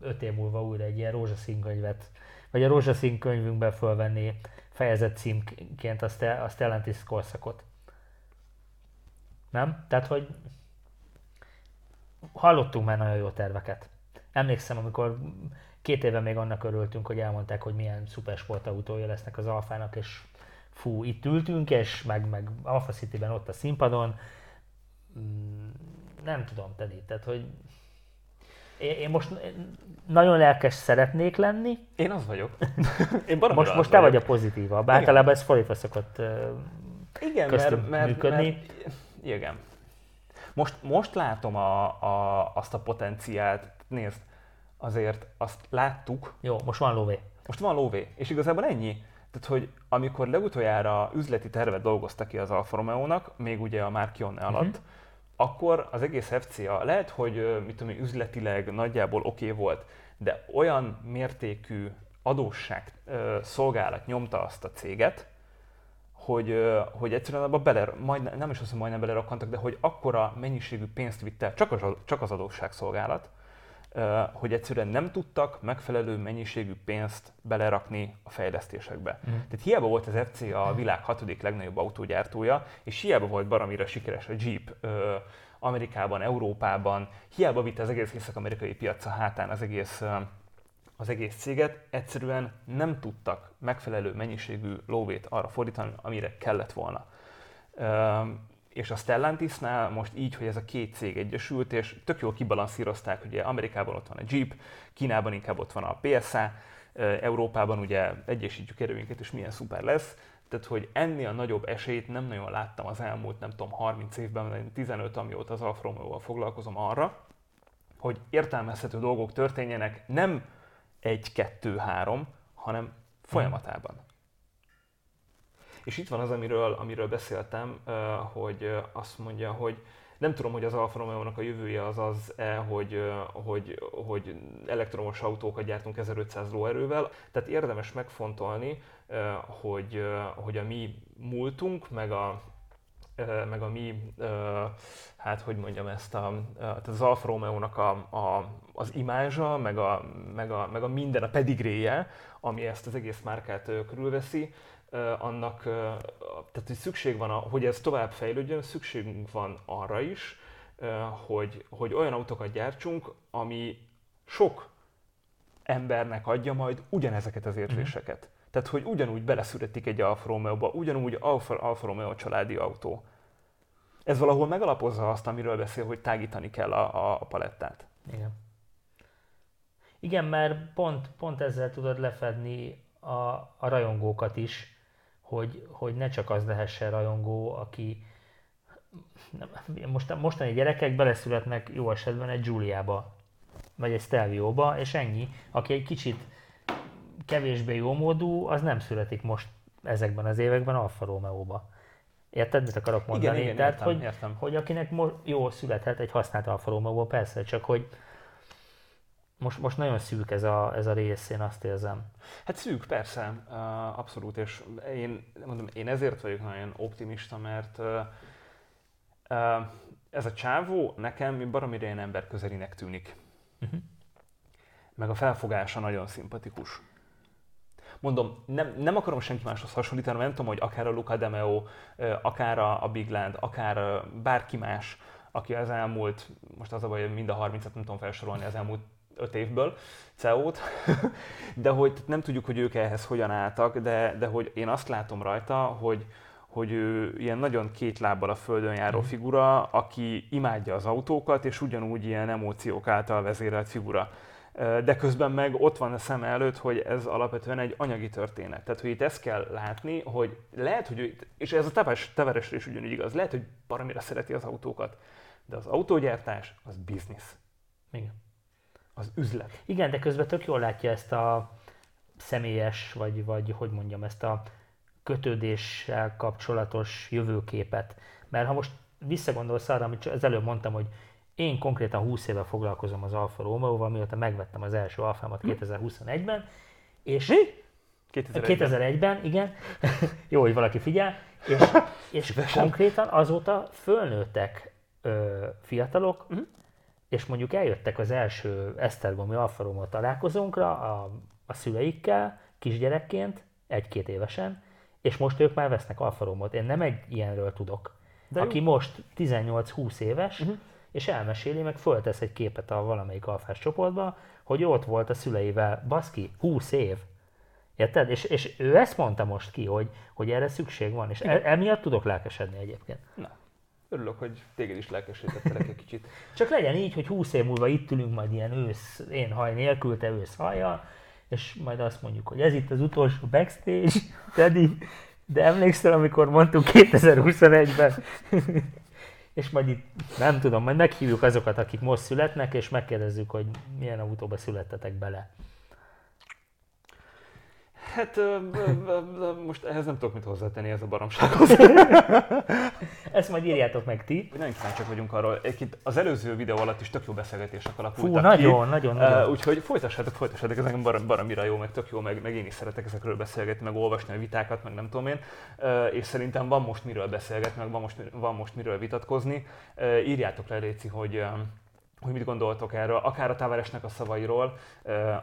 5 év múlva újra egy ilyen rózsaszín könyvet, vagy a rózsaszín könyvünkben fölvenni fejezet címként a, Ste- a Stellantis korszakot. Nem? Tehát, hogy hallottunk már nagyon jó terveket. Emlékszem, amikor két éve még annak örültünk, hogy elmondták, hogy milyen szuper sportautója lesznek az Alfának, és fú, itt ültünk, és meg, meg Alfa City-ben ott a színpadon. Mm, Nem tudom, Teddy, tehát, hogy én, most nagyon lelkes szeretnék lenni, Én az vagyok. Én most, most te vagy a vagyok. pozitívabb. Általában ez fordítva szokott Igen, mert, mert, működni. Mert, igen. Most, most látom a, a, azt a potenciált. Nézd, azért azt láttuk, Jó, most van lóvé. most van lóvé, és igazából ennyi. Tehát, hogy amikor legutoljára üzleti tervet dolgoztak ki az Alfa Romeo-nak, még ugye a alatt, Mhm. uh-huh. akkor az egész FCA lehet, hogy mit tudom, üzletileg nagyjából oké okay volt, de olyan mértékű adósság ö, szolgálat nyomta azt a céget, hogy, hogy egyszerűen abba bele, majd, nem is azt, hogy majdnem belerakkantak, de hogy akkora mennyiségű pénzt vitt el csak az, csak az adósságszolgálat, hogy egyszerűen nem tudtak megfelelő mennyiségű pénzt belerakni a fejlesztésekbe. Mhm. Tehát hiába volt az FC a világ hatodik legnagyobb autógyártója, és hiába volt baromira sikeres a Jeep ö, Amerikában, Európában, hiába vitte az egész észak-amerikai piaca hátán az egész, ö, az egész céget, egyszerűen nem tudtak megfelelő mennyiségű lóvét arra fordítani, amire kellett volna. Ö, és a Stellantisnál most így, hogy ez a két cég egyesült, és tök jól kibalanszírozták, ugye Amerikában ott van a Jeep, Kínában inkább ott van a PSA, Európában ugye egyesítjük erőinket, és milyen szuper lesz. Tehát, hogy ennél nagyobb esélyt nem nagyon láttam az elmúlt, nem tudom, 30 évben, vagy 15, amióta az Alfa Romeo-val foglalkozom arra, hogy értelmezhető dolgok történjenek nem egy, kettő, három, hanem folyamatában. És itt van az, amiről, amiről beszéltem, hogy azt mondja, hogy nem tudom, hogy az Alfa Romeo-nak a jövője az az-e, hogy, hogy, hogy elektromos autókat gyártunk 1500 lóerővel, tehát érdemes megfontolni, hogy, hogy a mi múltunk, meg a, meg a mi, hát hogy mondjam ezt, a, az Alfa Romeo-nak a, a, az imázsa, meg a, meg, a, meg a minden, a pedigréje, ami ezt az egész márkát körülveszi, annak, tehát hogy szükség van, hogy ez tovább fejlődjön, szükségünk van arra is, hogy, hogy olyan autókat gyártsunk, ami sok embernek adja majd ugyanezeket az érzéseket. Tehát, hogy ugyanúgy beleszületik egy Alfa Romeo-ba, ugyanúgy Alfa, Alfa Romeo családi autó. Ez valahol megalapozza azt, amiről beszél, hogy tágítani kell a, a, a palettát. Igen. Igen, mert pont, pont ezzel tudod lefedni a, a rajongókat is, hogy, hogy ne csak az lehessen rajongó, aki nem, most, mostani gyerekek beleszületnek jó esetben egy Giuliába, vagy egy Stelvio-ba, és ennyi. Aki egy kicsit kevésbé jómódú, az nem születik most ezekben az években Alfa Romeo-ba. Érted, mit akarok mondani? igen, Tehát, értem, hogy, értem. hogy akinek mo- jó születhet egy használt Alfa Romeo, persze, csak hogy most, most nagyon szűk ez a, ez a rész, én azt érzem. Hát szűk, persze, abszolút, és én, mondom, én ezért vagyok nagyon optimista, mert ez a csávó nekem baromira ilyen emberközelinek tűnik. Uh-huh. Meg a felfogása nagyon szimpatikus. Mondom, nem, nem akarom senki máshoz hasonlítani, nem tudom, hogy akár a Luca De Meo, ö, akár a, Big Land, akár bárki más, aki az elmúlt, most az a baj, mind a 30-at nem tudom felsorolni az elmúlt 5 évből, CEO-t, de hogy nem tudjuk, hogy ők ehhez hogyan álltak, de, de hogy én azt látom rajta, hogy, hogy ő ilyen nagyon két lábbal a földön járó Mhm. figura, aki imádja az autókat, és ugyanúgy ilyen emóciók által vezérelt figura. De közben meg ott van a szem előtt, hogy ez alapvetően egy anyagi történet. Tehát, hogy itt ezt kell látni, hogy lehet, hogy ő, és ez a Tavares, Tavaresre is ugyanúgy igaz, lehet, hogy baromira szereti az autókat, de az autógyártás az biznisz, Igen. Az üzlet. Igen, de közben tök jól látja ezt a személyes, vagy, vagy hogy mondjam, ezt a kötődéssel kapcsolatos jövőképet. Mert ha most visszagondolsz arra, amit az előbb mondtam, hogy én konkrétan 20 éve foglalkozom az Alfa Romeo-val, mióta megvettem az első Alfámat 2021-ben, és 2001-ben. 2001-ben, igen. Jó, hogy valaki figyel. És, és konkrétan azóta fölnőttek ö, fiatalok, Mhm. És mondjuk eljöttek az első Esztergomi Alfa Romeo találkozónkra a, a szüleikkel, kisgyerekként, egy-két évesen, és most ők már vesznek Alfa Romeo-t. Én nem egy ilyenről tudok. De aki jó. most 18-20 éves, Mhm. és elmeséli, meg föltesz egy képet a valamelyik alfás csoportba, hogy ott volt a szüleivel, baszki, 20 év. Érted? És, és ő ezt mondta most ki, hogy, hogy erre szükség van, és e, emiatt tudok lelkesedni egyébként. Na, örülök, hogy téged is lelkesítettelek egy kicsit. Csak legyen így, hogy 20 év múlva itt ülünk majd ilyen ősz, én haj nélkül, te ősz hajjal, és majd azt mondjuk, hogy ez itt az utolsó backstage, Teddy, de emlékszel, amikor mondtuk 2021-ben, és majd itt, nem tudom, majd meghívjuk azokat, akik most születnek, és megkérdezzük, hogy milyen autóba születtetek bele. Hát ö, ö, ö, most ehhez nem tudok mit hozzátenni ez a baromsághoz. Ezt majd írjátok meg ti. Nagyon kíváncsiak vagyunk arról. Egyébként az előző videó alatt is tök jó beszélgetések alakultak Fú, ki. nagyon, nagyon, nagyon. Uh, úgyhogy folytassátok, folytassátok, ez nekem barom, baromira jó, meg tök jó, meg, meg én is szeretek ezekről beszélgetni, meg olvasni a vitákat, meg nem tudom én. Uh, és szerintem van most miről beszélgetni, meg van most, van most miről vitatkozni. Uh, írjátok le, Léci, hogy, um, hogy mit gondoltok erről, akár a Tavaresnek a szavairól,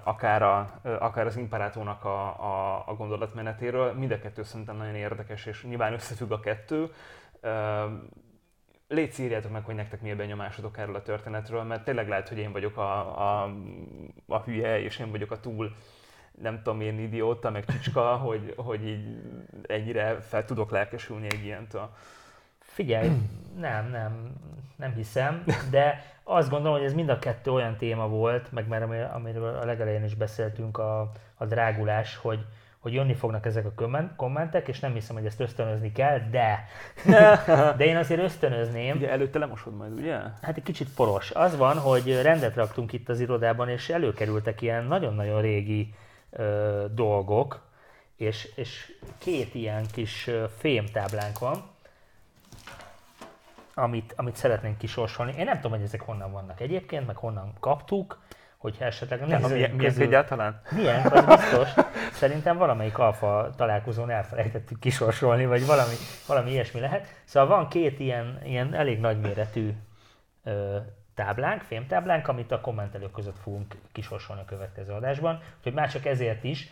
akár, a, akár az Imparátónak a, a, a gondolatmenetéről. Mind a kettő szerintem nagyon érdekes, és nyilván összefügg a kettő. Légy írjátok meg, hogy nektek mi a benyomásotok erről a történetről, mert tényleg lehet, hogy én vagyok a, a, a hülye, és én vagyok a túl nem tudom én idióta, meg csicska, hogy, hogy így ennyire fel tudok lelkesülni egy ilyentől. Figyelj, nem, nem, nem hiszem, de azt gondolom, hogy ez mind a kettő olyan téma volt, meg már ami- amiről a legelején is beszéltünk, a, a drágulás, hogy, hogy jönni fognak ezek a komment- kommentek, és nem hiszem, hogy ezt ösztönözni kell, de, de én azért ösztönözném, Ugye előtte lemosod majd, ugye? Hát egy kicsit poros. Az van, hogy rendet raktunk itt az irodában, és előkerültek ilyen nagyon-nagyon régi ö, dolgok, és, és két ilyen kis fémtáblánk van, amit, amit szeretnénk kisorsolni. Én nem tudom, hogy ezek honnan vannak egyébként, meg honnan kaptuk, hogyha esetleg nem hogy milyen közül- egyáltalán? Milyen, az biztos. Szerintem valamelyik alfa találkozón elfelejtettük kisorsolni, vagy valami, valami ilyesmi lehet. Szóval van két ilyen, ilyen elég nagyméretű ö, táblánk, fémtáblánk, amit a kommentelők között fogunk kisorsolni a következő adásban. Úgyhogy már csak ezért is.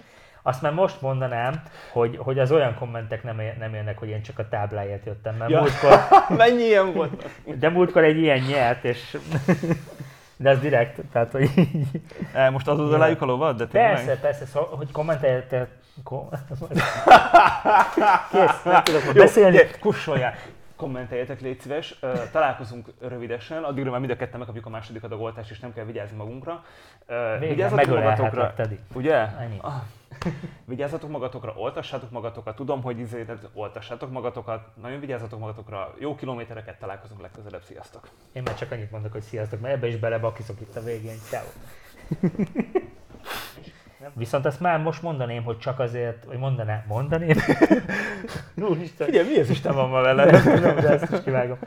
Azt már most mondanám, hogy, hogy az olyan kommentek nem, nem jönnek, hogy én csak a tábláért jöttem, mert Ja. múltkor, Mennyi ilyen volt? de múltkor egy ilyen nyert, és de az direkt, tehát hogy így- E, most adod Ja. alájuk a lovat? De tényleg? Persze, persze, szóval, hogy kommenteljetek. Ko- Kész, nem tudok Jó, beszélni. ugye, kussoljál. Kommenteljetek, légy szíves. Találkozunk rövidesen, addigra már mind a ketten megkapjuk a második adagoltást, és nem kell vigyázni magunkra. Végre Vigyázzatok magatokra. Ugye? Ennyi. Ah, Vigyázzatok magatokra, oltassátok magatokat, tudom, hogy izé, de oltassátok magatokat, nagyon vigyázzatok magatokra, jó kilométereket találkozunk legközelebb, sziasztok! Én már csak annyit mondok, hogy sziasztok, mert ebbe is belebakizok itt a végén. Ciao. Viszont azt már most mondaném, hogy csak azért, vagy mondanám, mondaném? Úristen, Figyelj, mi ez Isten van ma veled? nem de ezt is kivágom.